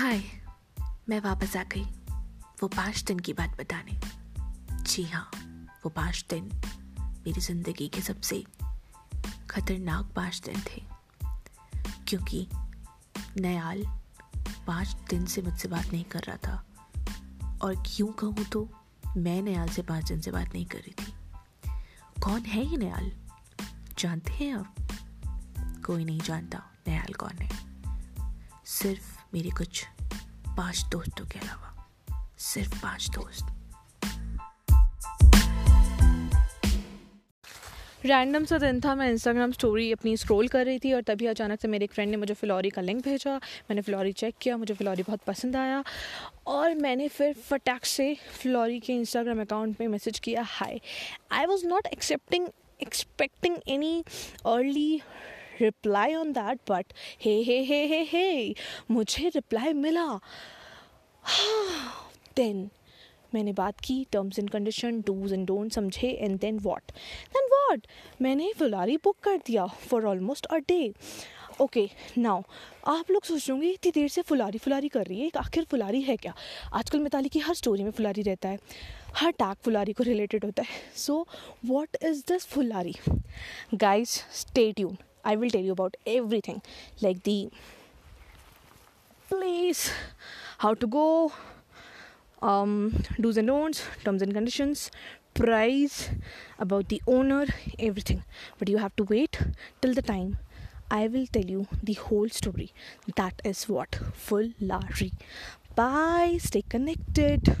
मैं वापस आ गई। वो पाँच दिन की बात बताने। जी हाँ वो पाँच दिन मेरी ज़िंदगी के सबसे खतरनाक पाँच दिन थे। क्योंकि नयाल पाँच दिन से मुझसे बात नहीं कर रहा था। और क्यों कहूँ तो मैं नयाल से पाँच दिन से बात नहीं कर रही थी। कौन है ये नयाल? जानते हैं आप? कोई नहीं जानता नयाल कौन है। सिर्फ़ मेरे कुछ पाँच दोस्तों के अलावा, सिर्फ़ पाँच दोस्त। रैंडम सा दिन था, मैं इंस्टाग्राम स्टोरी अपनी स्क्रॉल कर रही थी और तभी अचानक से मेरे एक फ्रेंड ने मुझे फ़िलौरी का लिंक भेजा। मैंने फ़िलौरी चेक किया, मुझे फ़िलौरी बहुत पसंद आया और मैंने फिर फटाक से फ़िलौरी के इंस्टाग्राम अकाउंट में मैसेज किया hi I was not accepting expecting any early reply on that but hey hey hey hey hey मुझे रिप्लाई मिला। देन मैंने बात की terms and condition dos and don't समझे and then what then what मैंने Phulari book कर दिया for almost a day okay now आप लोग सोच होंगे इतनी देर से फुलारी फुलारी कर रही है, आखिर फुलारी है क्या? आजकल मिताली की हर स्टोरी में फुलारी रहता है। हर टैग फुलारी को रिलेटेड होता है। So what is this Phulari guys stay tune I will tell you about everything like the place, how to go, um, do's and don'ts, terms and conditions, price, about the owner, everything. But you have to wait till the time I will tell you the whole story. That is what full larry. Bye, stay connected.